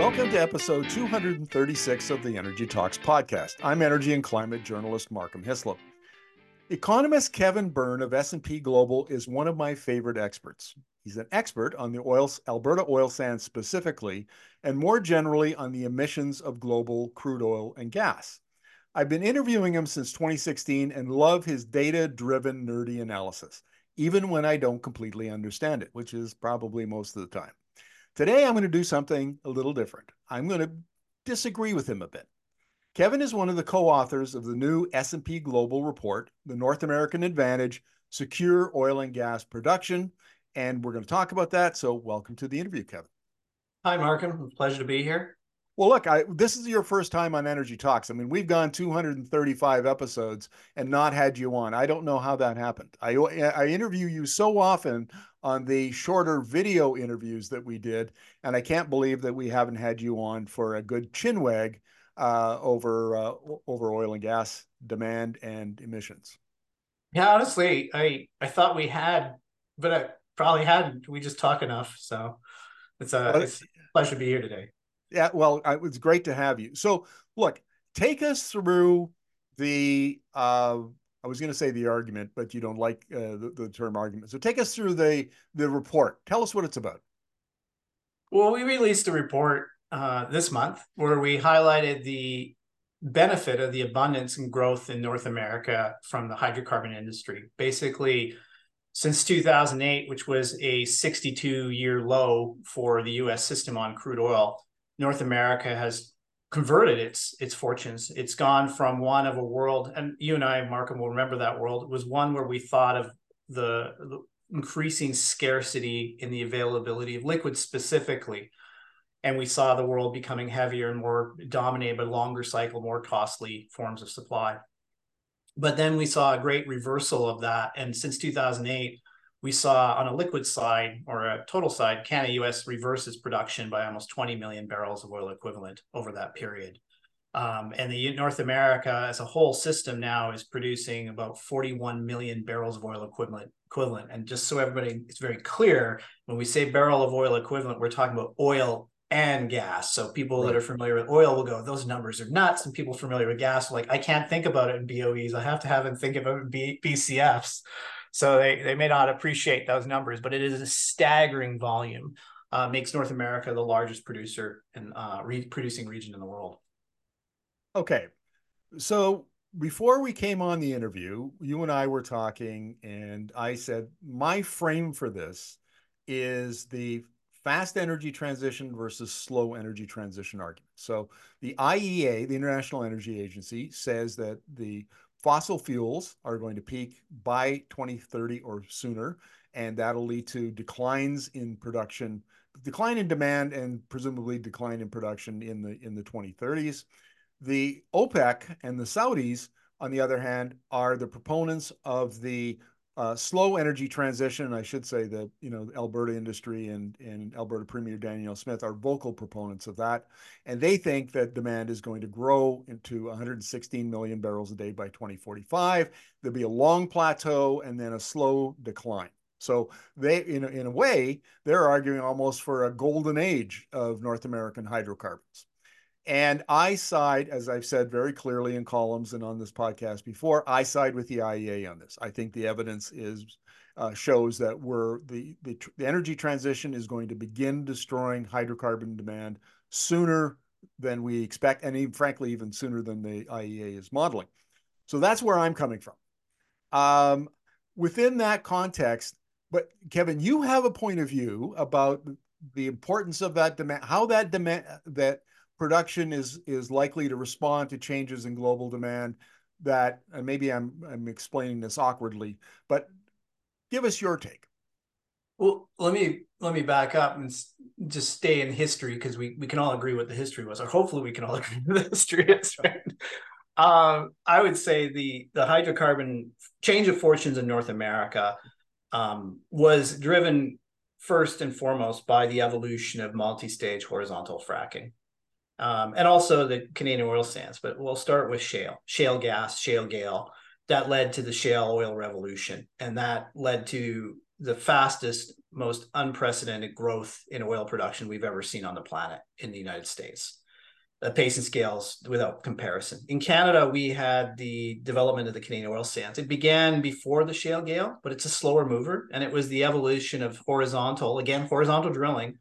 Welcome to episode 236 of the Energy Talks podcast. I'm energy and climate journalist Markham Hislop. Economist Kevin Birn of S&P Global is one of my favorite experts. He's an expert on the oil, Alberta oil sands specifically, and more generally on the emissions of global crude oil and gas. I've been interviewing him since 2016 and love his data-driven, nerdy analysis, even when I don't completely understand it, which is probably most of the time. Today, I'm going to do something a little different. I'm going to disagree with him a bit. Kevin is one of the co-authors of the new S&P Global report, The North American Advantage, Secure Oil and Gas Production, and we're going to talk about that. So welcome to the interview, Kevin. Hi, Markham. Pleasure to be here. Well, look, I, this is your first time on Energy Talks. I mean, we've gone 235 episodes and not had you on. I don't know how that happened. I, I interview you so often on the shorter video interviews that we did, and I can't believe that we haven't had you on for a good chinwag uh, over uh, over oil and gas demand and emissions. Yeah, honestly, I I thought we had, but I probably hadn't. We just talk enough, so it's a, it's a pleasure to be here today. Yeah, well, it was great to have you. So, look, take us through the. Uh, I was going to say the argument, but you don't like uh, the, the term argument. So, take us through the the report. Tell us what it's about. Well, we released a report uh, this month where we highlighted the benefit of the abundance and growth in North America from the hydrocarbon industry. Basically, since 2008, which was a 62 year low for the US system on crude oil, North America has converted its its fortunes. It's gone from one of a world, and you and I, Markham, will remember that world. Was one where we thought of the, the increasing scarcity in the availability of liquids specifically. And we saw the world becoming heavier and more dominated by longer cycle, more costly forms of supply. But then we saw a great reversal of that. And since 2008, we saw on a liquid side or a total side, Canada US reverses production by almost 20 million barrels of oil equivalent over that period. Um, and the North America as a whole system now is producing about 41 million barrels of oil equivalent equivalent. And just so everybody it's very clear, when we say barrel of oil equivalent, we're talking about oil and gas. So people right. that are familiar with oil will go, those numbers are nuts. And people familiar with gas are like, I can't think about it in BOEs. I have to have them think about it in B- BCFs. So they, they may not appreciate those numbers, but it is a staggering volume. Uh, makes North America the largest producer and uh, re- producing region in the world. Okay, so before we came on the interview, you and I were talking, and I said my frame for this is the fast energy transition versus slow energy transition argument. So the IEA, the International Energy Agency, says that the fossil fuels are going to peak by 2030 or sooner, and that'll lead to declines in production, decline in demand, and presumably decline in production in the in the 2030s. The OPEC and the Saudis, on the other hand, are the proponents of the uh, slow energy transition, I should say that you know Alberta industry and and Alberta Premier Danielle Smith are vocal proponents of that, and they think that demand is going to grow into 116 million barrels a day by 2045. There'll be a long plateau and then a slow decline. So they, in in a way, they're arguing almost for a golden age of North American hydrocarbons. And I side, as I've said very clearly in columns and on this podcast before, I side with the IEA on this. I think the evidence is uh, shows that we're the, the the energy transition is going to begin destroying hydrocarbon demand sooner than we expect, and even, frankly, even sooner than the IEA is modeling. So that's where I'm coming from. Um, within that context, but Kevin, you have a point of view about the importance of that demand, how that demand that production is is likely to respond to changes in global demand that and maybe I'm I'm explaining this awkwardly, but give us your take. Well, let me let me back up and just stay in history because we we can all agree what the history was, or hopefully we can all agree what the history is. Right? Um, I would say the the hydrocarbon change of fortunes in North America um, was driven first and foremost by the evolution of multi-stage horizontal fracking um, and also the Canadian oil sands. But we'll start with shale, shale gas, shale gale. That led to the shale oil revolution, and that led to the fastest most unprecedented growth in oil production we've ever seen on the planet in the United States. The pace and scales without comparison. In Canada, we had the development of the Canadian oil sands. It began before the shale gale, but it's a slower mover. And it was the evolution of horizontal, again, horizontal drilling,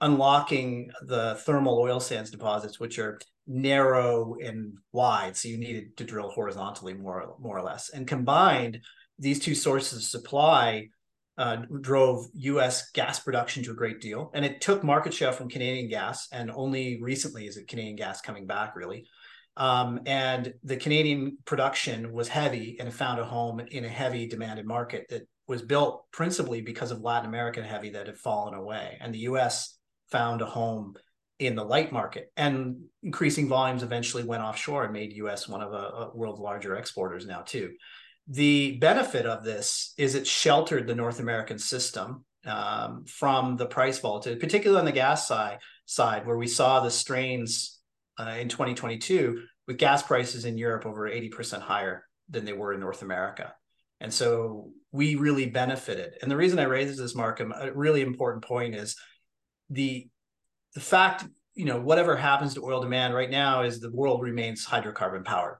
unlocking the thermal oil sands deposits, which are narrow and wide. So you needed to drill horizontally more, more or less. And combined, these two sources of supply uh, drove U.S. gas production to a great deal, and it took market share from Canadian gas. And only recently is it Canadian gas coming back, really. Um, and the Canadian production was heavy and found a home in a heavy demanded market that was built principally because of Latin American heavy that had fallen away, and the U.S. found a home in the light market. And increasing volumes eventually went offshore and made U.S. one of the uh, world's larger exporters now too the benefit of this is it sheltered the North American system um, from the price volatility, particularly on the gas side, side where we saw the strains uh, in 2022 with gas prices in Europe over 80% higher than they were in North America. And so we really benefited. And the reason I raise this, Markham, a really important point is the the fact, you know, whatever happens to oil demand right now is the world remains hydrocarbon powered.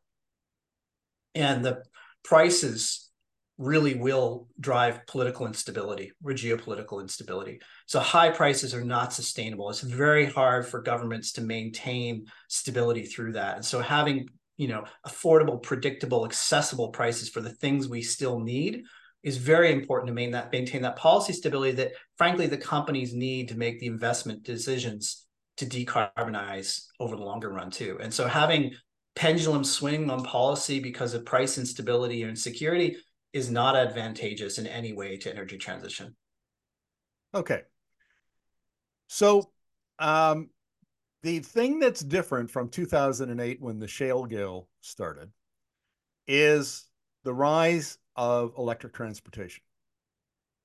And the prices really will drive political instability or geopolitical instability. So high prices are not sustainable. It's very hard for governments to maintain stability through that. And so having, you know, affordable, predictable, accessible prices for the things we still need is very important to maintain that maintain that policy stability that frankly the companies need to make the investment decisions to decarbonize over the longer run too. And so having pendulum swing on policy because of price instability or insecurity is not advantageous in any way to energy transition. Okay. So um, the thing that's different from 2008 when the shale gale started is the rise of electric transportation.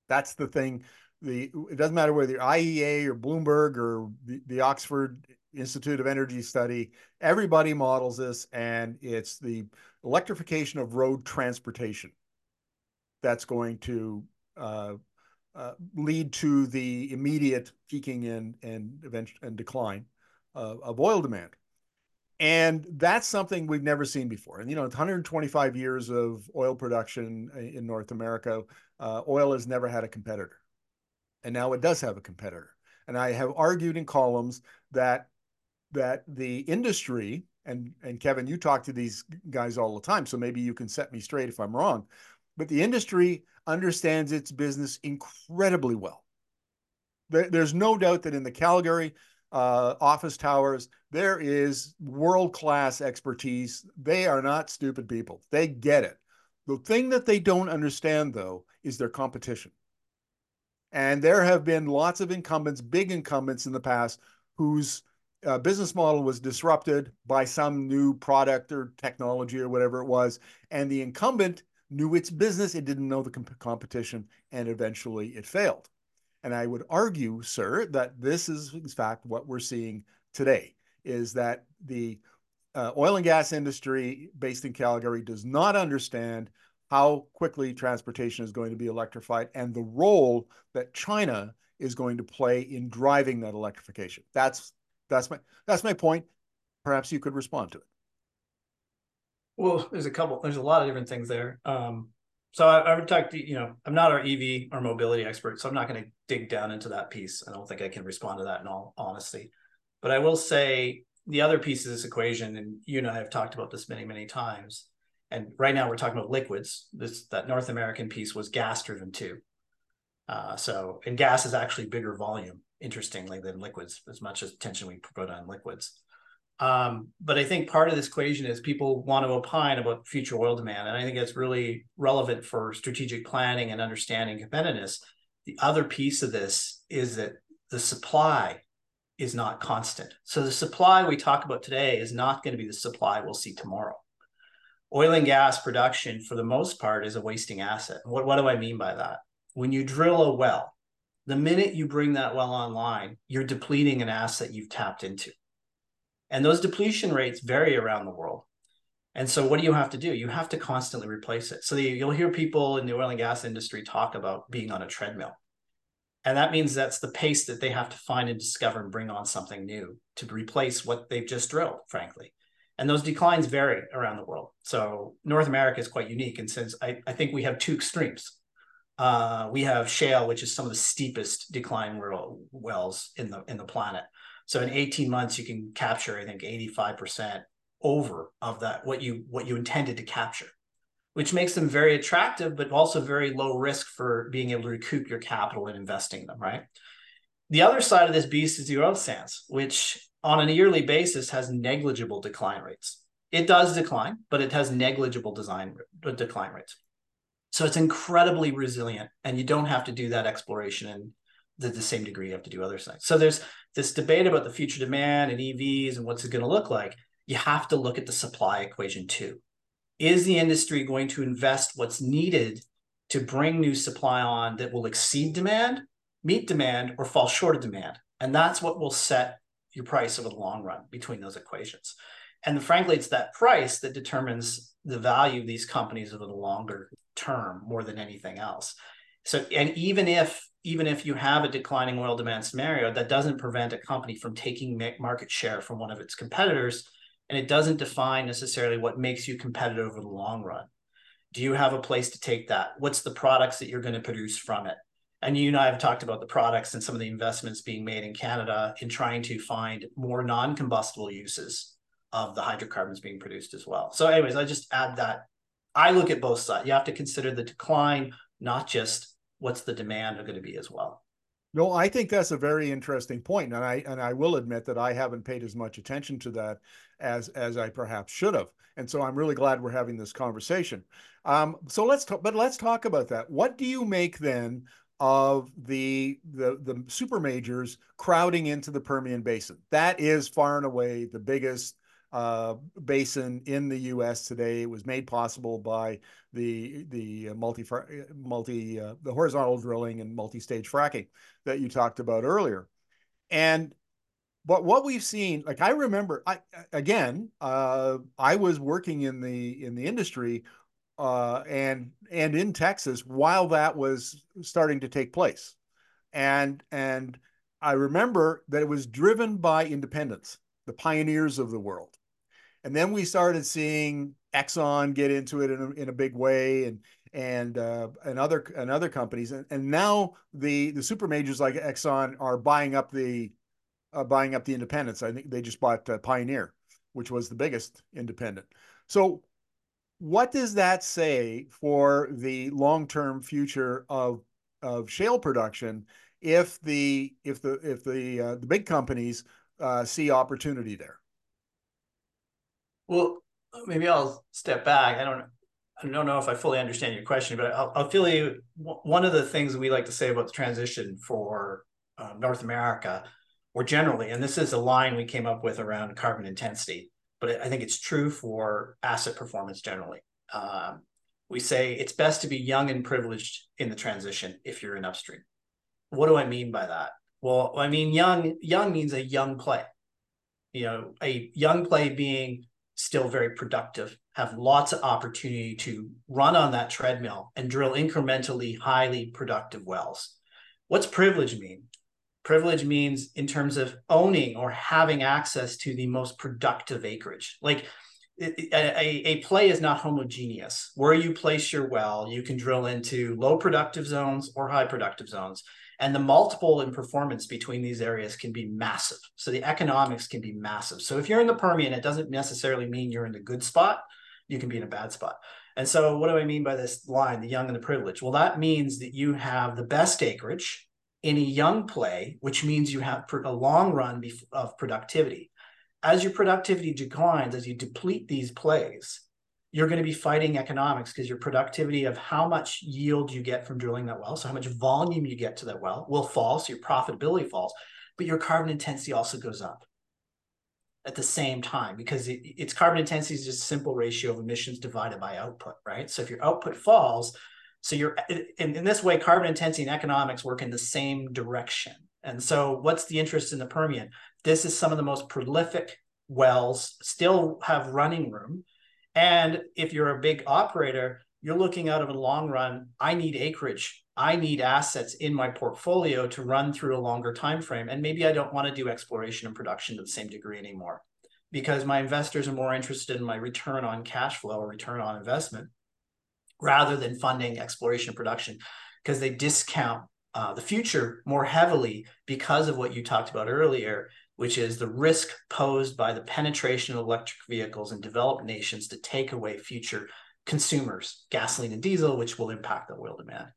That's the thing. The it doesn't matter whether you're IEA or Bloomberg or the, the Oxford Institute of Energy Study. Everybody models this, and it's the electrification of road transportation that's going to uh, uh, lead to the immediate peaking and and and decline uh, of oil demand. And that's something we've never seen before. And you know, 125 years of oil production in North America, uh, oil has never had a competitor, and now it does have a competitor. And I have argued in columns that that the industry and and Kevin, you talk to these guys all the time, so maybe you can set me straight if I'm wrong. But the industry understands its business incredibly well. There, there's no doubt that in the Calgary uh, office towers, there is world class expertise. They are not stupid people. They get it. The thing that they don't understand, though, is their competition. And there have been lots of incumbents, big incumbents in the past, whose uh, business model was disrupted by some new product or technology or whatever it was, and the incumbent knew its business, it didn't know the comp competition, and eventually it failed. And I would argue, sir, that this is in fact what we're seeing today is that the uh, oil and gas industry based in Calgary does not understand how quickly transportation is going to be electrified and the role that China is going to play in driving that electrification. That's that's my that's my point. Perhaps you could respond to it. Well, there's a couple. There's a lot of different things there. Um, so I, I would talk to you know I'm not our EV or mobility expert, so I'm not going to dig down into that piece. I don't think I can respond to that in all honesty. But I will say the other piece of this equation, and you and I have talked about this many many times. And right now we're talking about liquids. This that North American piece was gas driven too. Uh, so and gas is actually bigger volume interestingly than liquids as much as attention we put on liquids um, but i think part of this equation is people want to opine about future oil demand and i think it's really relevant for strategic planning and understanding competitiveness the other piece of this is that the supply is not constant so the supply we talk about today is not going to be the supply we'll see tomorrow oil and gas production for the most part is a wasting asset what, what do i mean by that when you drill a well the minute you bring that well online, you're depleting an asset you've tapped into. And those depletion rates vary around the world. And so, what do you have to do? You have to constantly replace it. So, you'll hear people in the oil and gas industry talk about being on a treadmill. And that means that's the pace that they have to find and discover and bring on something new to replace what they've just drilled, frankly. And those declines vary around the world. So North America is quite unique. And since I, I think we have two extremes. Uh, we have shale, which is some of the steepest decline wells in the in the planet. So in 18 months, you can capture, I think, 85% over of that what you what you intended to capture, which makes them very attractive, but also very low risk for being able to recoup your capital and investing them, right? The other side of this beast is the oil sands, which on a yearly basis has negligible decline rates. It does decline, but it has negligible design decline rates. So it's incredibly resilient, and you don't have to do that exploration in the, the same degree you have to do other things. So there's this debate about the future demand and EVs and what's it going to look like. You have to look at the supply equation too. Is the industry going to invest what's needed to bring new supply on that will exceed demand, meet demand, or fall short of demand? And that's what will set your price over the long run between those equations. And frankly, it's that price that determines the value of these companies over the longer term more than anything else. So, and even if even if you have a declining oil demand scenario, that doesn't prevent a company from taking market share from one of its competitors, and it doesn't define necessarily what makes you competitive over the long run. Do you have a place to take that? What's the products that you're going to produce from it? And you and I have talked about the products and some of the investments being made in Canada in trying to find more non-combustible uses of the hydrocarbons being produced as well. So, anyways, I just add that I look at both sides. You have to consider the decline, not just what's the demand going to be as well. No, I think that's a very interesting point, and I and I will admit that I haven't paid as much attention to that as as I perhaps should have, and so I'm really glad we're having this conversation. Um, so let's talk, but let's talk about that. What do you make then of the the the super majors crowding into the Permian Basin? That is far and away the biggest uh, basin in the U.S. today. It was made possible by the the multi multi uh, the horizontal drilling and multi-stage fracking that you talked about earlier. And but what we've seen, like I remember, I again, uh, I was working in the in the industry uh, and and in Texas while that was starting to take place, and and I remember that it was driven by independents, the pioneers of the world, and then we started seeing Exxon get into it in a, in a big way, and and uh, and other and other companies, and, and now the the super majors like Exxon are buying up the uh, buying up the independents. I think they just bought uh, Pioneer, which was the biggest independent. So, what does that say for the long term future of of shale production if the if the if the uh, the big companies uh, see opportunity there? Well, maybe I'll step back. I don't I don't know if I fully understand your question, but I'll, I'll feel you. One of the things we like to say about the transition for uh, North America, or generally, and this is a line we came up with around carbon intensity, but I think it's true for asset performance generally. Um, we say it's best to be young and privileged in the transition if you're in upstream. What do I mean by that? Well, I mean young. Young means a young play. You know, a young play being still very productive, have lots of opportunity to run on that treadmill and drill incrementally highly productive wells. What's privilege mean? Privilege means in terms of owning or having access to the most productive acreage. Like a, a, play is not homogeneous. Where you place your well, you can drill into low productive zones or high productive zones and the multiple in performance between these areas can be massive. So the economics can be massive. So if you're in the Permian, it doesn't necessarily mean you're in the good spot. You can be in a bad spot. And so what do I mean by this line, the young and the privileged? Well, that means that you have the best acreage in a young play, which means you have a long run of productivity. As your productivity declines, as you deplete these plays, you're going to be fighting economics because your productivity of how much yield you get from drilling that well, so how much volume you get to that well, will fall. So your profitability falls, but your carbon intensity also goes up at the same time because it, its carbon intensity is just a simple ratio of emissions divided by output, right? So if your output falls, so you're in, in this way, carbon intensity and economics work in the same direction. And so what's the interest in the Permian? This is some of the most prolific wells, still have running room and if you're a big operator, you're looking out of a long run. I need acreage. I need assets in my portfolio to run through a longer time frame. And maybe I don't want to do exploration and production to the same degree anymore because my investors are more interested in my return on cash flow or return on investment rather than funding exploration and production because they discount uh, the future more heavily because of what you talked about earlier, which is the risk posed by the penetration of electric vehicles in developed nations to take away future consumers, gasoline and diesel, which will impact the oil demand.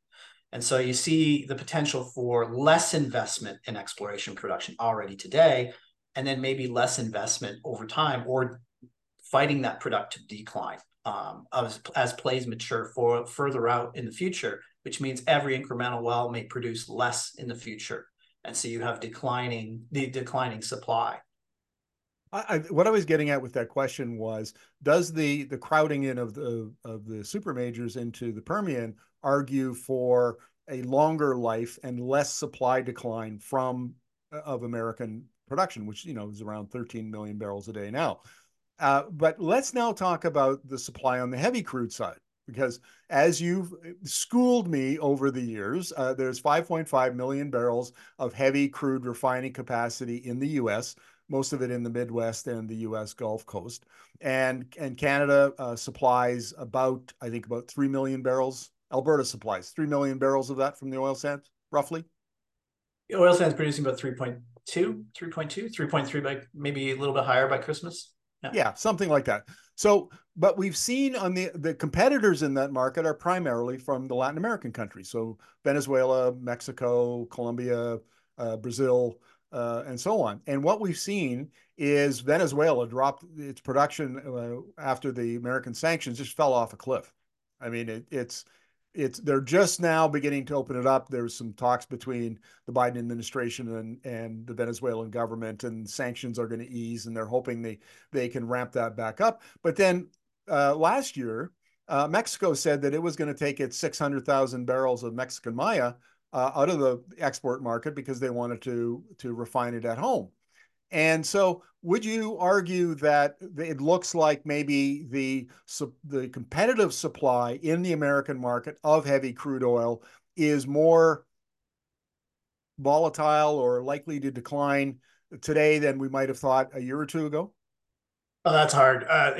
And so you see the potential for less investment in exploration production already today, and then maybe less investment over time or fighting that productive decline um, as, as plays mature for further out in the future, which means every incremental well may produce less in the future. And so you have declining the declining supply. I, what I was getting at with that question was, does the the crowding in of the of the super majors into the Permian argue for a longer life and less supply decline from uh, of American production, which you know is around 13 million barrels a day now. Uh, but let's now talk about the supply on the heavy crude side, because as you've schooled me over the years, uh, there's 5.5 million barrels of heavy crude refining capacity in the U.S most of it in the Midwest and the U.S. Gulf Coast. And and Canada uh, supplies about I think about three million barrels. Alberta supplies three million barrels of that from the oil sands, roughly. The oil sands producing about 3.2, 3.2, 3.3 by maybe a little bit higher by Christmas. Yeah. yeah, something like that. So, but we've seen on the the competitors in that market are primarily from the Latin American countries. So Venezuela, Mexico, Colombia, uh, Brazil uh, and so on. And what we've seen is Venezuela dropped its production uh, after the American sanctions just fell off a cliff. I mean, it, it's it's they're just now beginning to open it up. There's some talks between the Biden administration and and the Venezuelan government, and sanctions are going to ease, and they're hoping they they can ramp that back up. But then uh, last year, uh, Mexico said that it was going to take its 600,000 barrels of Mexican Maya uh, out of the export market because they wanted to to refine it at home. And so, would you argue that it looks like maybe the the competitive supply in the American market of heavy crude oil is more volatile or likely to decline today than we might have thought a year or two ago? Oh, that's hard. Uh,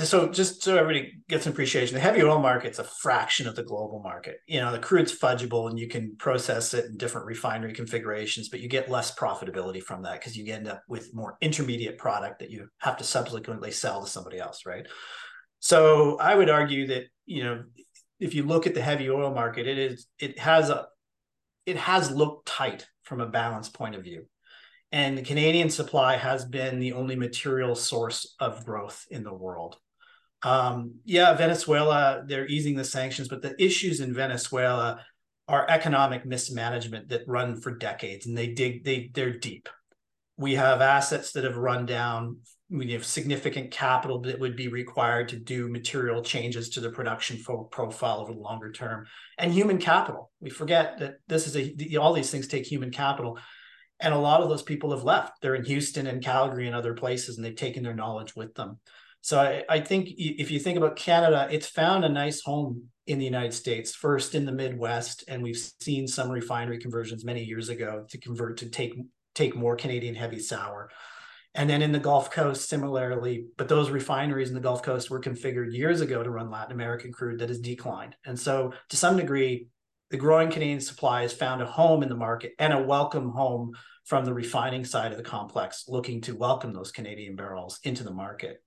so just so everybody gets an appreciation, the heavy oil market's a fraction of the global market. You know, the crude's fungible and you can process it in different refinery configurations, but you get less profitability from that because you end up with more intermediate product that you have to subsequently sell to somebody else, right? So I would argue that, you know, if you look at the heavy oil market, it is it has a it has looked tight from a balance point of view. And the Canadian supply has been the only material source of growth in the world. Um, yeah, Venezuela, they're easing the sanctions, but the issues in Venezuela are economic mismanagement that run for decades and they dig, they, they're deep. We have assets that have run down. We have significant capital that would be required to do material changes to the production profile over the longer term and human capital. We forget that this is a, all these things take human capital and a lot of those people have left. They're in Houston and Calgary and other places, and they've taken their knowledge with them. So I, I think if you think about Canada, it's found a nice home in the United States, first in the Midwest, and we've seen some refinery conversions many years ago to convert to take take more Canadian heavy sour. And then in the Gulf Coast, similarly, but those refineries in the Gulf Coast were configured years ago to run Latin American crude that has declined. And so, to some degree, the growing Canadian supply has found a home in the market and a welcome home from the refining side of the complex, looking to welcome those Canadian barrels into the market.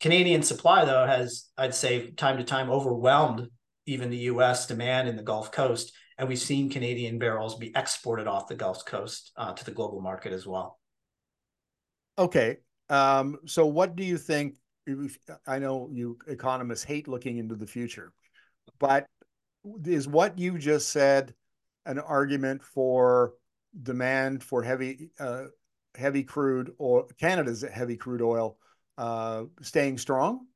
Canadian supply, though, has, I'd say, time to time overwhelmed even the US demand in the Gulf Coast. And we've seen Canadian barrels be exported off the Gulf Coast uh, to the global market as well. Okay. Um, so, what do you think? I know you economists hate looking into the future, but is what you just said an argument for demand for heavy uh, heavy crude or Canada's heavy crude oil uh, staying strong,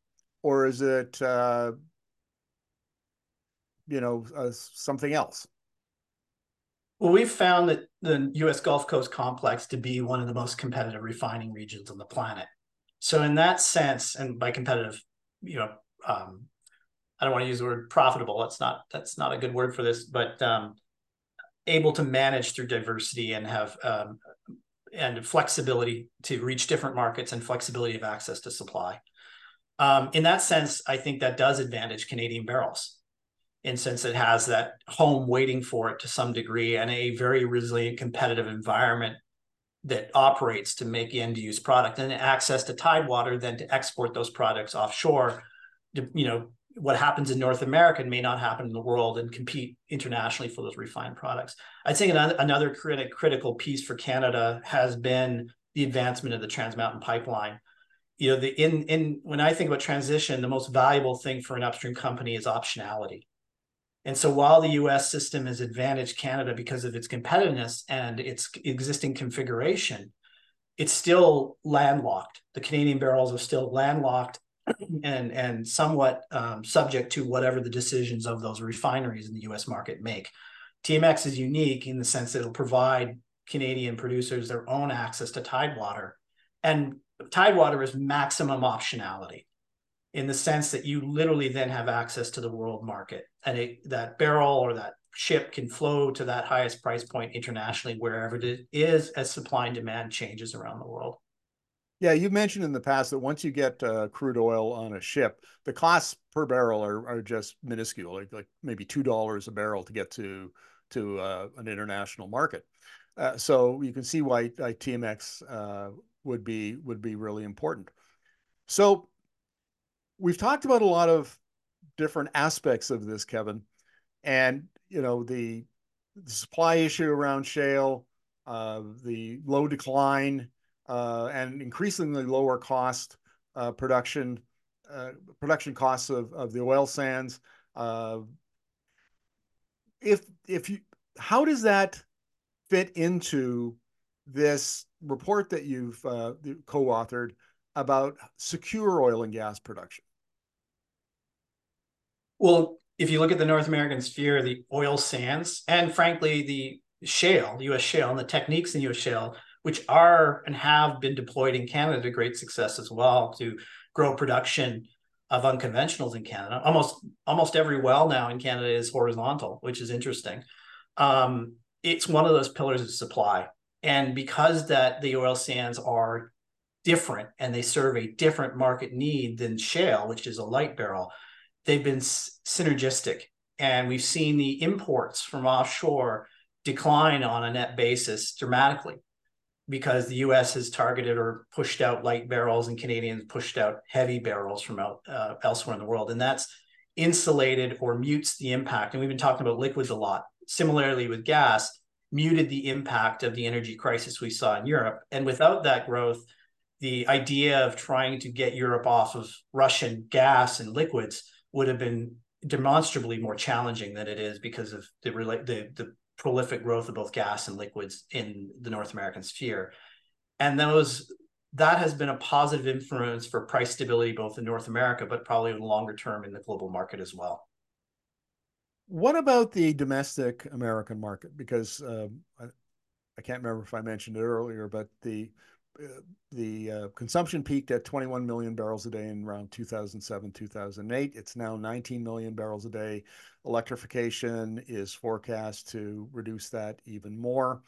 or is it uh, you know uh, something else? Well, we've found that the U.S. Gulf Coast complex to be one of the most competitive refining regions on the planet. So, in that sense, and by competitive, you know, um, I don't want to use the word profitable. That's not that's not a good word for this, but um, able to manage through diversity and have um, and flexibility to reach different markets and flexibility of access to supply. Um, in that sense, I think that does advantage Canadian barrels, in since it has that home waiting for it to some degree and a very resilient competitive environment that operates to make end use product and access to tidewater then to export those products offshore you know what happens in North America may not happen in the world and compete internationally for those refined products. I'd say another, another critical piece for Canada has been the advancement of the Trans Mountain Pipeline. You know, the in in when I think about transition, the most valuable thing for an upstream company is optionality. And so while the US system has advantaged Canada because of its competitiveness and its existing configuration, it's still landlocked. The Canadian barrels are still landlocked and and somewhat um, subject to whatever the decisions of those refineries in the U.S. market make. TMX is unique in the sense that it'll provide Canadian producers their own access to Tidewater, and Tidewater is maximum optionality in the sense that you literally then have access to the world market, and it, that barrel or that ship can flow to that highest price point internationally wherever it is as supply and demand changes around the world. Yeah, you mentioned in the past that once you get uh, crude oil on a ship, the costs per barrel are, are just minuscule, like, like maybe two dollars a barrel to get to to uh, an international market. Uh, so you can see why, TMX uh, would be would be really important. So we've talked about a lot of different aspects of this, Kevin, and you know the, the supply issue around shale, uh, the low decline and increasingly lower cost uh, production uh, production costs of, of the oil sands. if if you how does that fit into this report that you've uh, co-authored about secure oil and gas production? Well, if you look at the North American sphere, the oil sands, and frankly, the shale, U.S. shale, and the techniques in U.S. shale which are and have been deployed in Canada to great success as well to grow production of unconventionals in Canada. Almost almost every well now in Canada is horizontal, which is interesting. Um, it's one of those pillars of supply, and because that the oil sands are different and they serve a different market need than shale, which is a light barrel, they've been synergistic, and we've seen the imports from offshore decline on a net basis dramatically because the U.S. has targeted or pushed out light barrels and Canadians pushed out heavy barrels from out, uh, elsewhere in the world, and that's insulated or mutes the impact. And we've been talking about liquids a lot. Similarly with gas, muted the impact of the energy crisis we saw in Europe. And without that growth, the idea of trying to get Europe off of Russian gas and liquids would have been demonstrably more challenging than it is because of the the, the prolific growth of both gas and liquids in the North American sphere. And those that has been a positive influence for price stability both in North America, but probably in the longer term in the global market as well. What about the domestic American market? Because um, I, I, can't remember if I mentioned it earlier, but the the uh, consumption peaked at 21 million barrels a day in around 2007 2008 it's now 19 million barrels a day. Electrification is forecast to reduce that even more.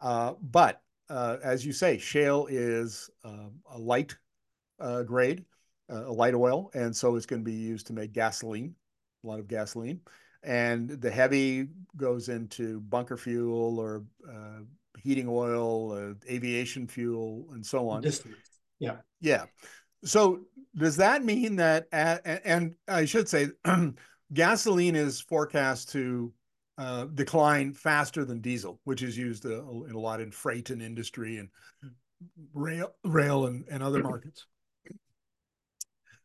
Uh, but uh, as you say shale is um, a light uh, grade uh, a light oil and so it's going to be used to make gasoline a lot of gasoline. And the heavy goes into bunker fuel or uh, heating oil, uh, aviation fuel, and so on. Yeah. Yeah. So does that mean that, at, and I should say, gasoline is forecast to uh, decline faster than diesel, which is used a, uh, a, lot in freight and industry and rail, rail and, and other markets.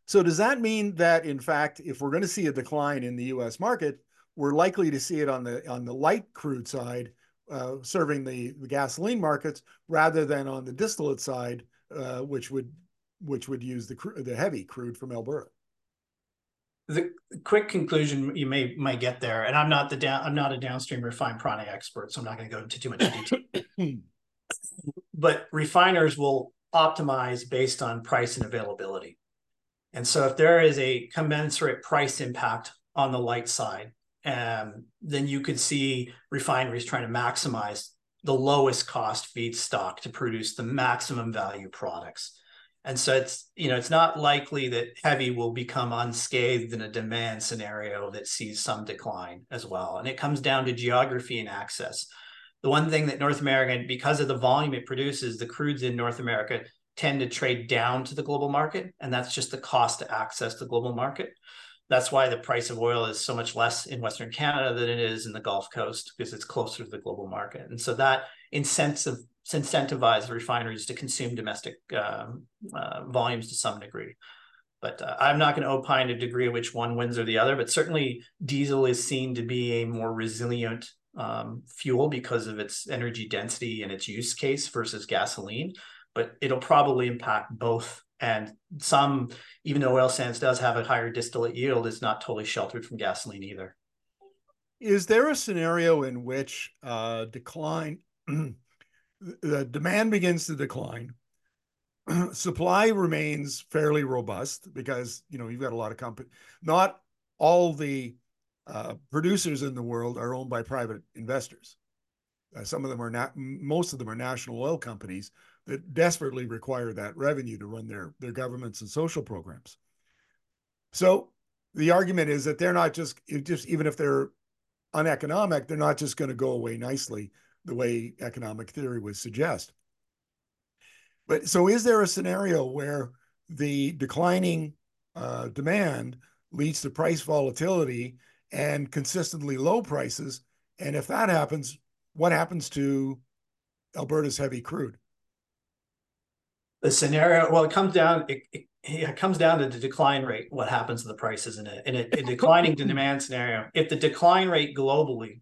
So does that mean that, in fact, if we're going to see a decline in the U.S. market, we're likely to see it on the on the light crude side uh, serving the, the gasoline markets rather than on the distillate side, uh, which would which would use the the heavy crude from Alberta. The quick conclusion you may might get there, and I'm not the down I'm not a downstream refined product expert, so I'm not going to go into too much detail. but refiners will optimize based on price and availability. And so if there is a commensurate price impact on the light side, um, then you could see refineries trying to maximize the lowest cost feedstock to produce the maximum value products. And so it's you know it's not likely that heavy will become unscathed in a demand scenario that sees some decline as well. And it comes down to geography and access. The one thing that North America, because of the volume it produces, the crudes in North America tend to trade down to the global market, and that's just the cost to access the global market. That's why the price of oil is so much less in Western Canada than it is in the Gulf Coast because it's closer to the global market. And so that incentive incentivize refineries to consume domestic um, uh, volumes to some degree. But uh, I'm not going to opine a degree which one wins or the other. But certainly, diesel is seen to be a more resilient um, fuel because of its energy density and its use case versus gasoline. But it'll probably impact both. And some, even though oil sands does have a higher distillate yield, it's not totally sheltered from gasoline either. Is there a scenario in which uh, decline the demand begins to decline. Supply remains fairly robust because you know you've got a lot of company. Not all the uh, producers in the world are owned by private investors. Uh, some of them are not. Most of them are national oil companies that desperately require that revenue to run their their governments and social programs. So the argument is that they're not just just even if they're uneconomic, they're not just going to go away nicely the way economic theory would suggest. But so, is there a scenario where the declining uh, demand leads to price volatility and consistently low prices? And if that happens, what happens to Alberta's heavy crude? The scenario, well, it comes down. It, it, it comes down to the decline rate. What happens to the prices in a in a, a declining demand scenario? If the decline rate globally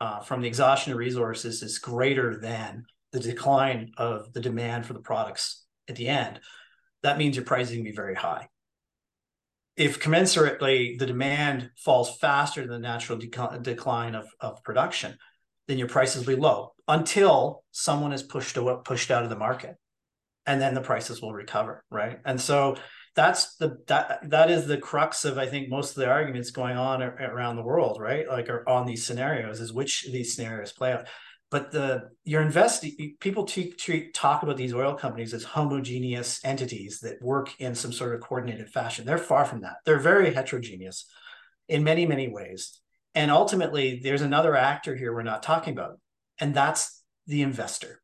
uh, from the exhaustion of resources is greater than the decline of the demand for the products at the end, that means your pricing can be very high. If commensurately the demand falls faster than the natural dec- decline of, of production, then your prices will be low until someone is pushed to, pushed out of the market, and then the prices will recover, right? And so that's the that that is the crux of I think most of the arguments going on around the world, right? Like are on these scenarios is which of these scenarios play out. But the you're investing people treat talk about these oil companies as homogeneous entities that work in some sort of coordinated fashion. They're far from that. They're very heterogeneous in many many ways. And ultimately, there's another actor here we're not talking about, and that's the investor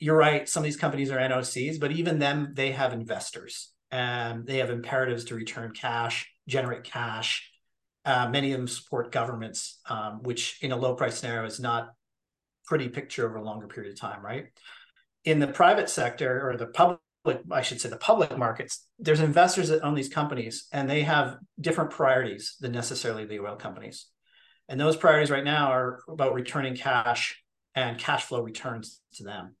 you're right. Some of these companies are NOCs, but even them, they have investors and they have imperatives to return cash, generate cash. Uh, many of them support governments, um, which in a low price scenario is not pretty picture over a longer period of time, right? In the private sector or the public, I should say the public markets, there's investors that own these companies and they have different priorities than necessarily the oil companies. And those priorities right now are about returning cash and cash flow returns to them.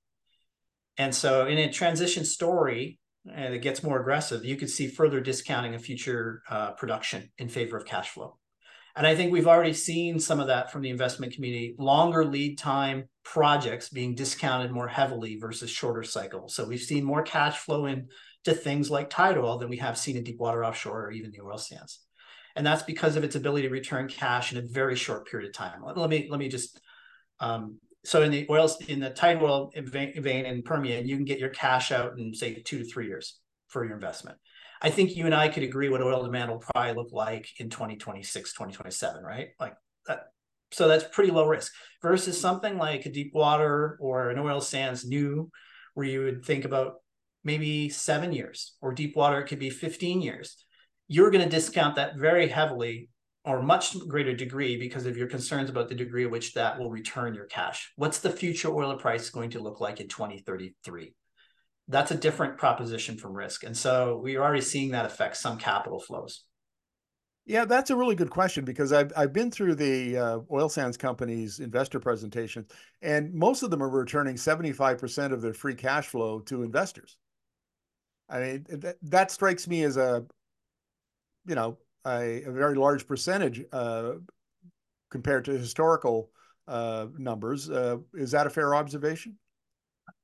And so in a transition story and it gets more aggressive, you could see further discounting of future uh, production in favor of cash flow. And I think we've already seen some of that from the investment community, longer lead time projects being discounted more heavily versus shorter cycle. So we've seen more cash flow into things like tight oil than we have seen in deep water offshore or even the oil sands. And that's because of its ability to return cash in a very short period of time. Let, let me let me just um, so in the oils in the tight oil vein in Permian, you can get your cash out in say two to three years for your investment. I think you and I could agree what oil demand will probably look like in 2026, 2027, right? Like that. So that's pretty low risk versus something like a deep water or an oil sands new, where you would think about maybe seven years or deep water, it could be 15 years. You're going to discount that very heavily or much greater degree because of your concerns about the degree at which that will return your cash. What's the future oil price going to look like in 2033? That's a different proposition from risk. And so we're already seeing that affect some capital flows. Yeah, that's a really good question because I've I've been through the uh, oil sands companies investor presentations, and most of them are returning seventy five percent of their free cash flow to investors. I mean, that, that strikes me as a, you know, a, a very large percentage uh, compared to historical uh, numbers. Uh, is that a fair observation?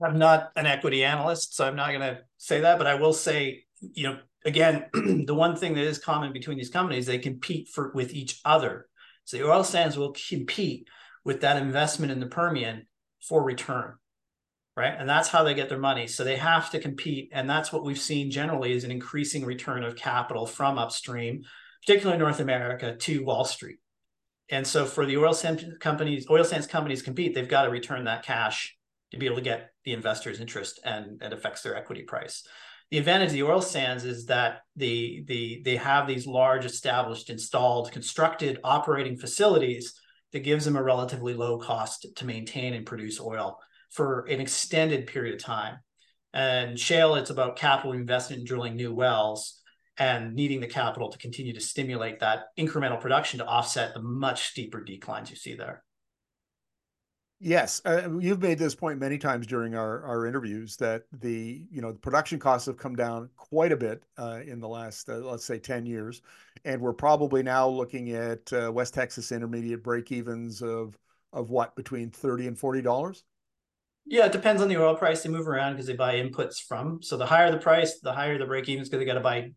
I'm not an equity analyst, so I'm not going to say that, but I will say, you know, again, the one thing that is common between these companies, they compete for with each other. So the oil sands will compete with that investment in the Permian for return, right? And that's how they get their money. So they have to compete, and that's what we've seen generally is an increasing return of capital from upstream, particularly North America, to Wall Street. And so for the oil sands companies, oil sands companies compete, they've got to return that cash to be able to get the investors' interest, and it affects their equity price. The advantage of the oil sands is that the, the, they have these large established installed constructed operating facilities that gives them a relatively low cost to maintain and produce oil for an extended period of time. And shale it's about capital investment in drilling new wells and needing the capital to continue to stimulate that incremental production to offset the much steeper declines you see there Yes, uh, you've made this point many times during our, our interviews that the you know the production costs have come down quite a bit uh, in the last uh, let's say ten years, and we're probably now looking at uh, West Texas Intermediate break evens of of what between thirty and forty dollars. Yeah, it depends on the oil price. They move around because they buy inputs from. So the higher the price, the higher the break evens because they got to buy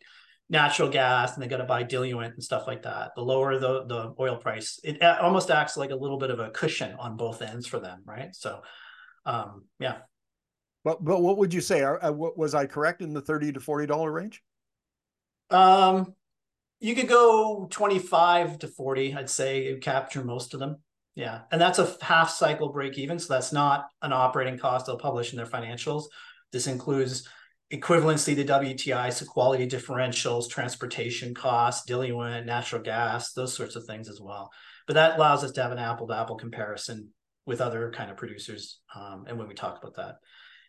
natural gas and they got to buy diluent and stuff like that. The lower the the oil price, it almost acts like a little bit of a cushion on both ends for them, right? So, um, yeah. But but what would you say? Are, uh, was I correct in the thirty to forty dollar range? Um, you could go twenty five to forty. I'd say it capture most of them. Yeah, and that's a half cycle break even, so that's not an operating cost they'll publish in their financials. This includes equivalency to WTI, so quality differentials, transportation costs, diluent, natural gas, those sorts of things as well. But that allows us to have an apple to apple comparison with other kind of producers. Um, and when we talk about that,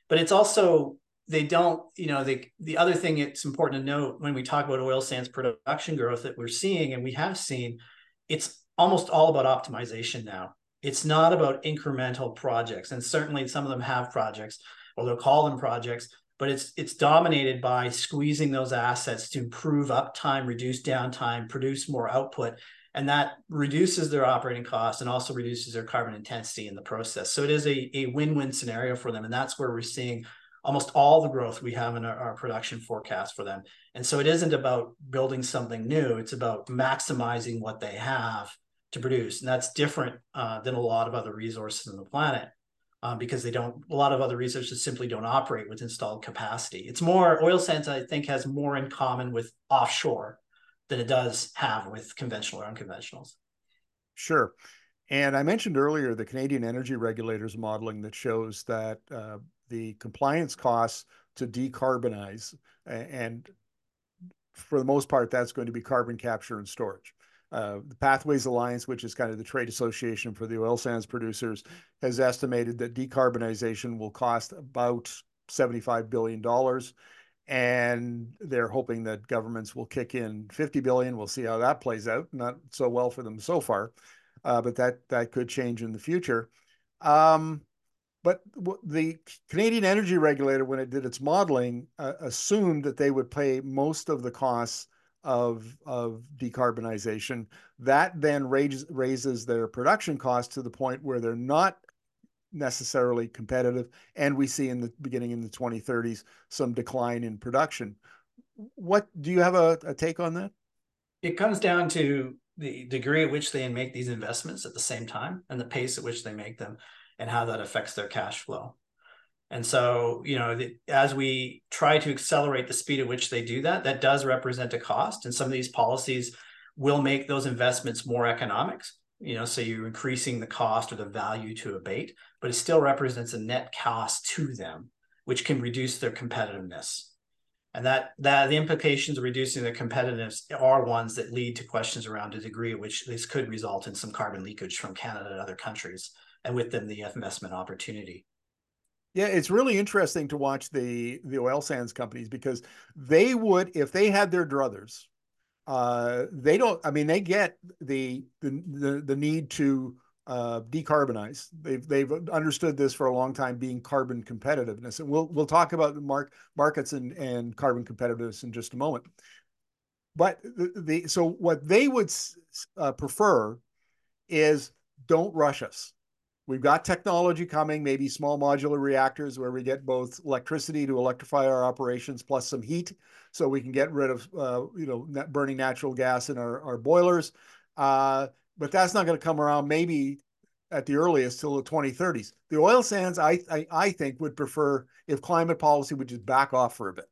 but it's also they don't, you know, they the other thing it's important to note when we talk about oil sands production growth that we're seeing and we have seen, it's almost all about optimization now. It's not about incremental projects, and certainly some of them have projects, or they'll call them projects, but it's it's dominated by squeezing those assets to improve uptime, reduce downtime, produce more output, and that reduces their operating costs and also reduces their carbon intensity in the process. So it is a, a win-win scenario for them, and that's where we're seeing almost all the growth we have in our, our production forecast for them. And so it isn't about building something new; it's about maximizing what they have to produce, and that's different uh, than a lot of other resources on the planet um, because they don't a lot of other researchers simply don't operate with installed capacity. It's more oil sands i think has more in common with offshore than it does have with conventional or unconventionals. Sure. And i mentioned earlier the canadian energy regulators modeling that shows that uh, the compliance costs to decarbonize and for the most part that's going to be carbon capture and storage uh, the Pathways Alliance, which is kind of the trade association for the oil sands producers, has estimated that decarbonization will cost about $75 billion. And they're hoping that governments will kick in 50 billion. We'll see how that plays out. Not so well for them so far, uh, but that that could change in the future. Um, but the Canadian Energy Regulator, when it did its modeling, uh, assumed that they would pay most of the costs of of decarbonization. That then raises raises their production costs to the point where they're not necessarily competitive, and we see in the beginning in the 2030s some decline in production. What do you have a, a take on that? It comes down to the degree at which they make these investments at the same time and the pace at which they make them and how that affects their cash flow. And so, you know, the, as we try to accelerate the speed at which they do that, that does represent a cost. And some of these policies will make those investments more economics. You know, so you're increasing the cost or the value to abate, but it still represents a net cost to them, which can reduce their competitiveness. And that that the implications of reducing the competitiveness are ones that lead to questions around the degree which this could result in some carbon leakage from Canada to other countries, and with them the investment opportunity. Yeah, it's really interesting to watch the the oil sands companies because they would, if they had their druthers, uh, they don't. I mean, they get the the the, the need to uh, decarbonize. They've they've understood this for a long time, being carbon competitiveness, and we'll we'll talk about the mark markets and and carbon competitiveness in just a moment. But the, the so what they would uh, prefer is don't rush us We've got technology coming, maybe small modular reactors where we get both electricity to electrify our operations plus some heat so we can get rid of, uh, you know, burning natural gas in our, our boilers. Uh, but that's not going to come around maybe at the earliest till the 2030s. The oil sands, I, I, I think, would prefer if climate policy would just back off for a bit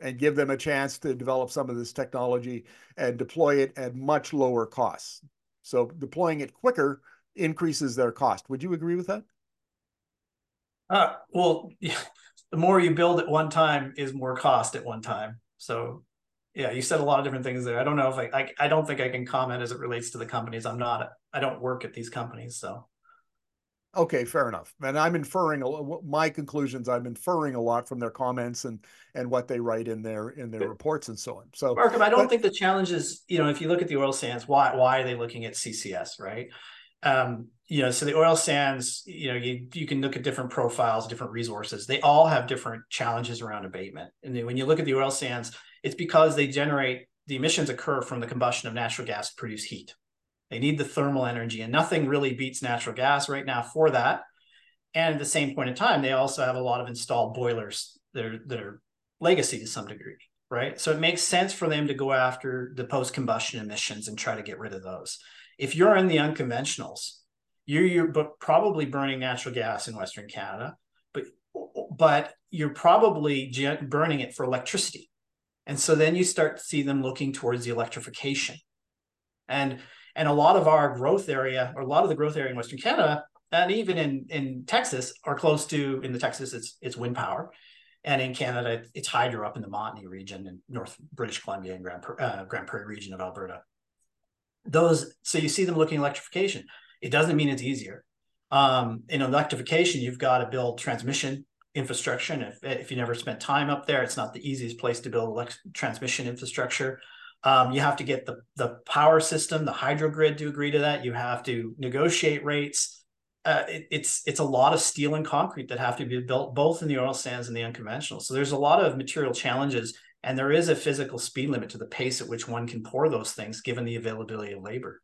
and give them a chance to develop some of this technology and deploy it at much lower costs. So deploying it quicker increases their cost. Would you agree with that? Uh, well, yeah, the more you build at one time is more cost at one time. So, yeah, you said a lot of different things there. I don't know if I, I, I don't think I can comment as it relates to the companies. I'm not, I don't work at these companies, so. Okay, fair enough. And I'm inferring my conclusions. I'm inferring a lot from their comments and and what they write in their in their reports and so on. So, Markham, I don't but, think the challenge is you know if you look at the oil sands, why why are they looking at CCS, right? Um, you know, so the oil sands, you know, you you can look at different profiles, different resources. They all have different challenges around abatement. And then when you look at the oil sands, it's because they generate the emissions occur from the combustion of natural gas to produce heat. They need the thermal energy, and nothing really beats natural gas right now for that. And at the same point in time, they also have a lot of installed boilers that are, that are legacy to some degree, right? So it makes sense for them to go after the post combustion emissions and try to get rid of those. If you're in the unconventionals, you're, you're probably burning natural gas in Western Canada, but but you're probably burning it for electricity. And so then you start to see them looking towards the electrification. And and a lot of our growth area, or a lot of the growth area in Western Canada, and even in in Texas, are close to in the Texas, it's it's wind power, and in Canada, it's hydro up in the Montney region and North British Columbia and Grand uh, Grande Prairie region of Alberta. Those so you see them looking electrification. It doesn't mean it's easier. Um, in electrification, you've got to build transmission infrastructure. And if, if you never spent time up there, it's not the easiest place to build elect- transmission infrastructure. Um, you have to get the the power system, the hydro grid to agree to that. You have to negotiate rates. Uh, it, it's it's a lot of steel and concrete that have to be built both in the oil sands and the unconventional. So there's a lot of material challenges, and there is a physical speed limit to the pace at which one can pour those things, given the availability of labor.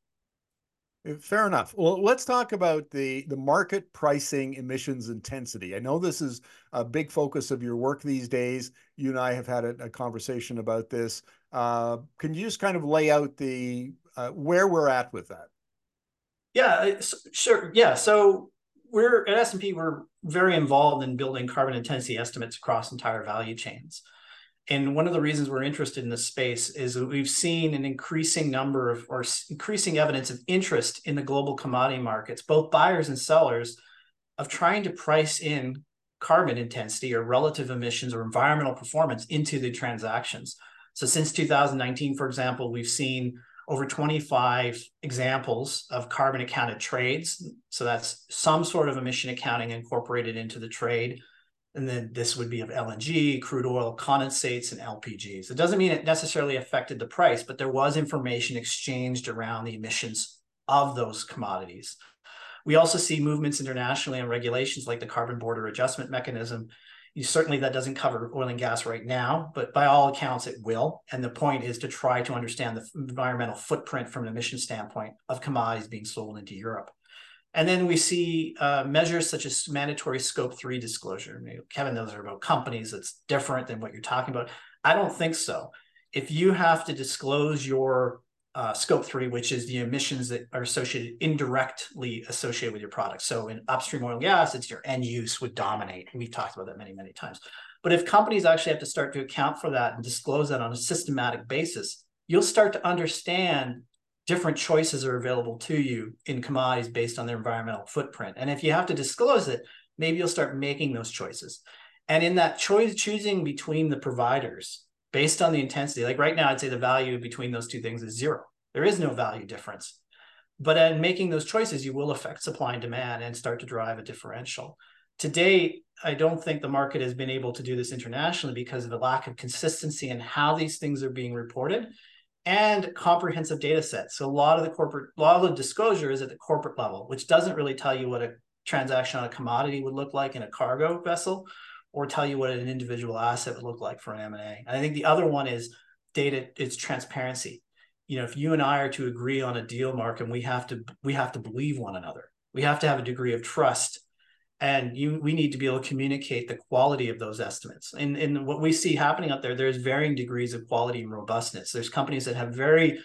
Fair enough. Well, let's talk about the the market pricing emissions intensity. I know this is a big focus of your work these days. You and I have had a, a conversation about this. Uh, can you just kind of lay out the uh, where we're at with that? Yeah, sure. Yeah, so we're at S&P. We're very involved in building carbon intensity estimates across entire value chains. And one of the reasons we're interested in this space is that we've seen an increasing number of or increasing evidence of interest in the global commodity markets, both buyers and sellers, of trying to price in carbon intensity or relative emissions or environmental performance into the transactions. So since 2019, for example, we've seen over 25 examples of carbon accounted trades. So that's some sort of emission accounting incorporated into the trade and then this would be of LNG, crude oil, condensates, and LPGs. It doesn't mean it necessarily affected the price, but there was information exchanged around the emissions of those commodities. We also see movements internationally on regulations like the Carbon Border Adjustment Mechanism. You, certainly, that doesn't cover oil and gas right now, but by all accounts, it will. And the point is to try to understand the environmental footprint from an emission standpoint of commodities being sold into Europe. And then we see uh, measures such as mandatory scope three disclosure. Kevin, those are about companies. That's different than what you're talking about. I don't think so. If you have to disclose your uh, scope three, which is the emissions that are associated indirectly associated with your product. So in upstream oil and gas, it's your end use would dominate. We've talked about that many, many times. But if companies actually have to start to account for that and disclose that on a systematic basis, you'll start to understand different choices are available to you in commodities based on their environmental footprint. And if you have to disclose it, maybe you'll start making those choices. And in that choice, choosing between the providers based on the intensity, like right now, I'd say the value between those two things is zero. There is no value difference. But in making those choices, you will affect supply and demand and start to drive a differential. To date, I don't think the market has been able to do this internationally because of a lack of consistency in how these things are being reported and comprehensive data sets. So a lot of the corporate, a lot of the disclosure is at the corporate level, which doesn't really tell you what a transaction on a commodity would look like in a cargo vessel, or tell you what an individual asset would look like for an M&A. And I think the other one is data, it's transparency. You know, if you and I are to agree on a deal, Mark, and we have to we have to believe one another. We have to have a degree of trust and you we need to be able to communicate the quality of those estimates. And, and what we see happening out there there's varying degrees of quality and robustness. There's companies that have very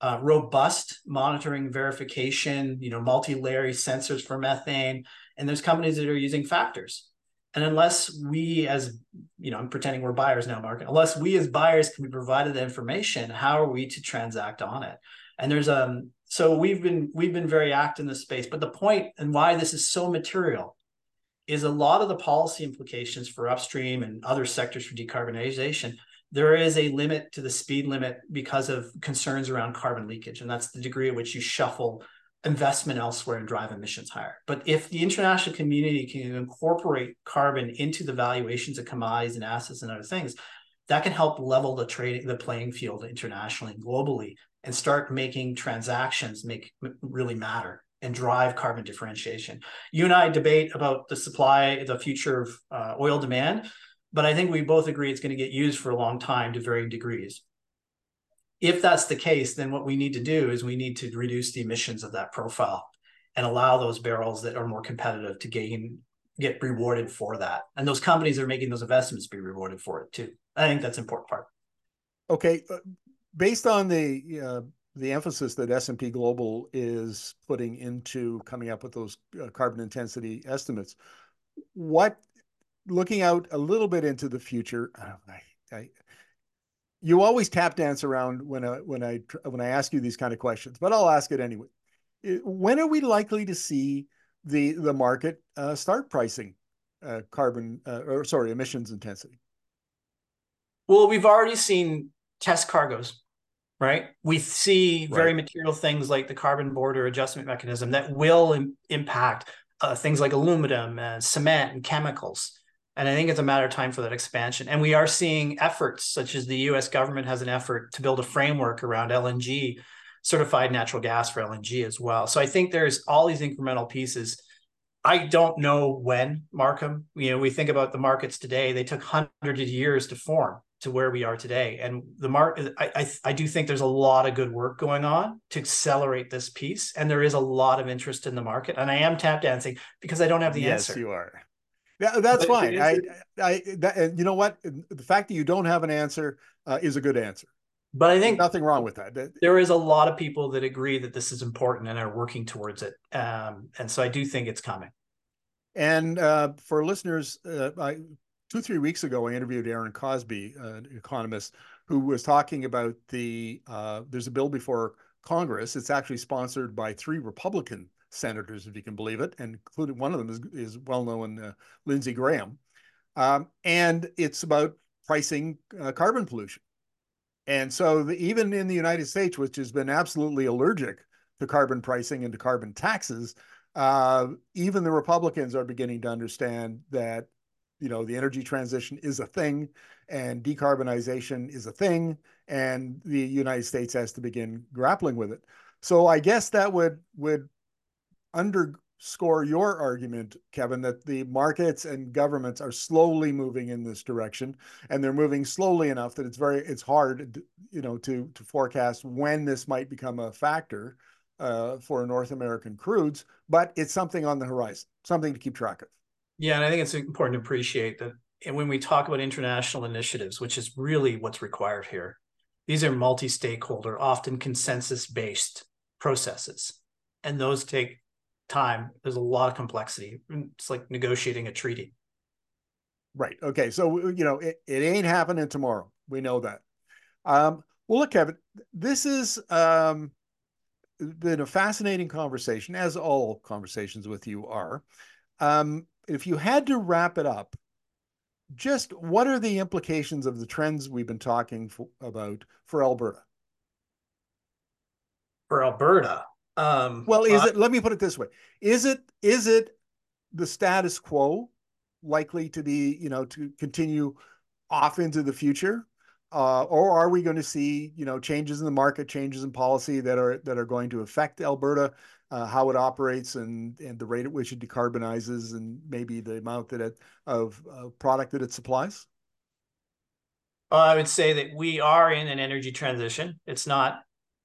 uh, robust monitoring verification you know multi-layer sensors for methane and there's companies that are using factors. And unless we as you know i'm pretending we're buyers now mark unless we as buyers can be provided the information how are we to transact on it? And there's um so we've been we've been very active in this space but the point and why this is so material is a lot of the policy implications for upstream and other sectors for decarbonization there is a limit to the speed limit because of concerns around carbon leakage. And that's the degree at which you shuffle investment elsewhere and drive emissions higher. But if the international community can incorporate carbon into the valuations of commodities and assets and other things that can help level the trading the playing field internationally and globally and start making transactions make really matter and drive carbon differentiation. You and I debate about the supply, the future of uh, oil demand, but I think we both agree it's going to get used for a long time to varying degrees. If that's the case, then what we need to do is we need to reduce the emissions of that profile and allow those barrels that are more competitive to gain get rewarded for that. And those companies that are making those investments be rewarded for it too. I think that's an important part. Okay, uh, based on the uh, the emphasis that S&P Global is putting into coming up with those uh, carbon intensity estimates. What, looking out a little bit into the future, I, I, you always tap dance around when I, when I when I ask you these kind of questions, but I'll ask it anyway. When are we likely to see the the market uh, start pricing uh, carbon uh, or sorry emissions intensity? Well, we've already seen test cargoes right? We see very right. material things like the carbon border adjustment mechanism that will Im- impact uh, things like aluminum and cement and chemicals. And I think it's a matter of time for that expansion. And we are seeing efforts such as the US government has an effort to build a framework around LNG, certified natural gas for LNG as well. So I think there's all these incremental pieces. I don't know when, Markham. You know, we think about the markets today, they took hundreds of years to form to where we are today. And the mark, I, I, I do think there's a lot of good work going on to accelerate this piece, and there is a lot of interest in the market. And I am tap dancing because I don't have the yes, answer. Yes, you are. Yeah, that's but fine. I, I, that, and you know what? The fact that you don't have an answer uh, is a good answer. But I think There's nothing wrong with that. There is a lot of people that agree that this is important and are working towards it. Um, and so I do think it's coming. And uh, for listeners, uh, I two three weeks ago, I interviewed Aaron Cosbey, an economist, who was talking about the uh, there's a bill before Congress. It's actually sponsored by three Republican senators, if you can believe it, and including one of them is is well known uh, Lindsey Graham, um, and it's about pricing uh, carbon pollution. And so, the, even in the United States, which has been absolutely allergic to carbon pricing and to carbon taxes, uh, even the Republicans are beginning to understand that you know the energy transition is a thing and decarbonization is a thing and the united states has to begin grappling with it. So i guess that would would underscore your argument kevin that the markets and governments are slowly moving in this direction and they're moving slowly enough that it's very it's hard you know to to forecast when this might become a factor uh, for north american crudes but it's something on the horizon something to keep track of yeah, and I think it's important to appreciate that and when we talk about international initiatives, which is really what's required here, these are multi stakeholder, often consensus based processes. And those take time. There's a lot of complexity. It's like negotiating a treaty. Right. Okay. So, you know, it, it ain't happening tomorrow. We know that. Um, well, look, Kevin, this is um, been a fascinating conversation, as all conversations with you are. Um, if you had to wrap it up, just what are the implications of the trends we've been talking for, about for Alberta? For Alberta, um, well, is uh, it? Let me put it this way: is it is it the status quo likely to be you know to continue off into the future, uh, or are we going to see you know changes in the market, changes in policy that are that are going to affect Alberta, uh, how it operates, and and the rate at which it decarbonizes, and maybe the amount that it of uh, product that it supplies? Well, I would say that we are in an energy transition. It's not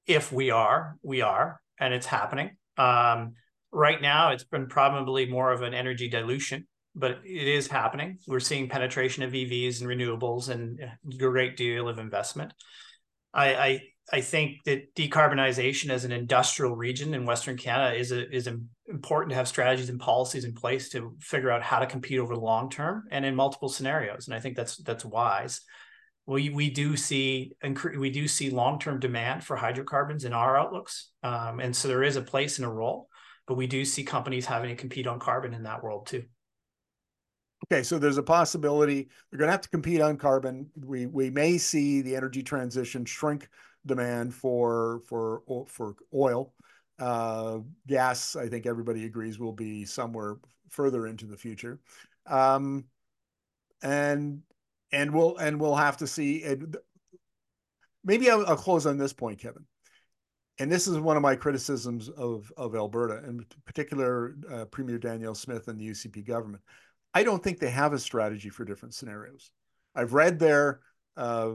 if we are, we are, and it's happening. Um, right now it's been probably more of an energy dilution, but it is happening. We're seeing penetration of EVs and renewables and a great deal of investment. I, I I think that decarbonization as an industrial region in Western Canada is a, is important to have strategies and policies in place to figure out how to compete over the long term and in multiple scenarios. And I think that's that's wise we we do see we do see long term demand for hydrocarbons in our outlooks, um, and so there is a place and a role, but we do see companies having to compete on carbon in that world too. Okay, so there's a possibility they're going to have to compete on carbon. We we may see the energy transition shrink demand for for for oil. Uh, gas, I think everybody agrees, will be somewhere further into the future. Um, and and we'll and we'll have to see. maybe I'll, I'll, close on this point, Kevin. And this is one of my criticisms of of Alberta, in particular, uh, Premier Danielle Smith and the UCP government. I don't think they have a strategy for different scenarios. I've read their uh,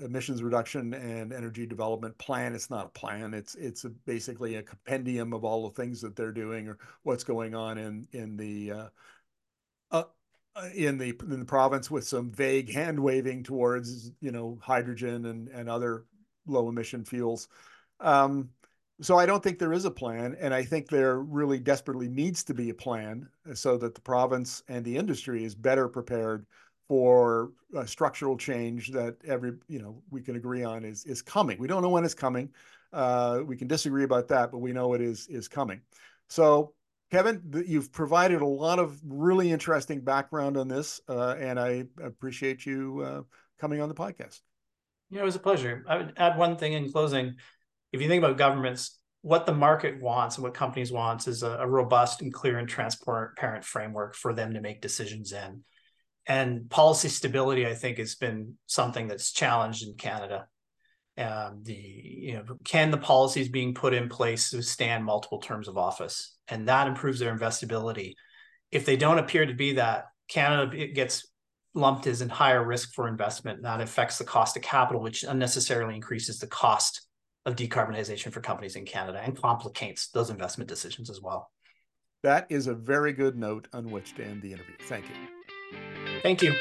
emissions reduction and energy development plan. It's not a plan. It's it's a, basically a compendium of all the things that they're doing or what's going on in in the uh, uh, in the in the province with some vague hand waving towards you know hydrogen and and other low emission fuels. Um, so I don't think there is a plan, and I think there really desperately needs to be a plan so that the province and the industry is better prepared for a structural change that every you know we can agree on is is coming. We don't know when it's coming. Uh, we can disagree about that, but we know it is is coming. So Kevin, you've provided a lot of really interesting background on this, uh, and I appreciate you uh, coming on the podcast. Yeah, it was a pleasure. I would add one thing in closing. If you think about governments, what the market wants and what companies wants is a, a robust and clear and transparent framework for them to make decisions in. And policy stability, I think, has been something that's challenged in Canada. Um, the you know can the policies being put in place withstand multiple terms of office? And that improves their investability. If they don't appear to be that canada it gets lumped as in higher risk for investment and that affects the cost of capital which unnecessarily increases the cost of decarbonization for companies in canada and complicates those investment decisions as well. That is a very good note on which to end the interview. Thank you. Thank you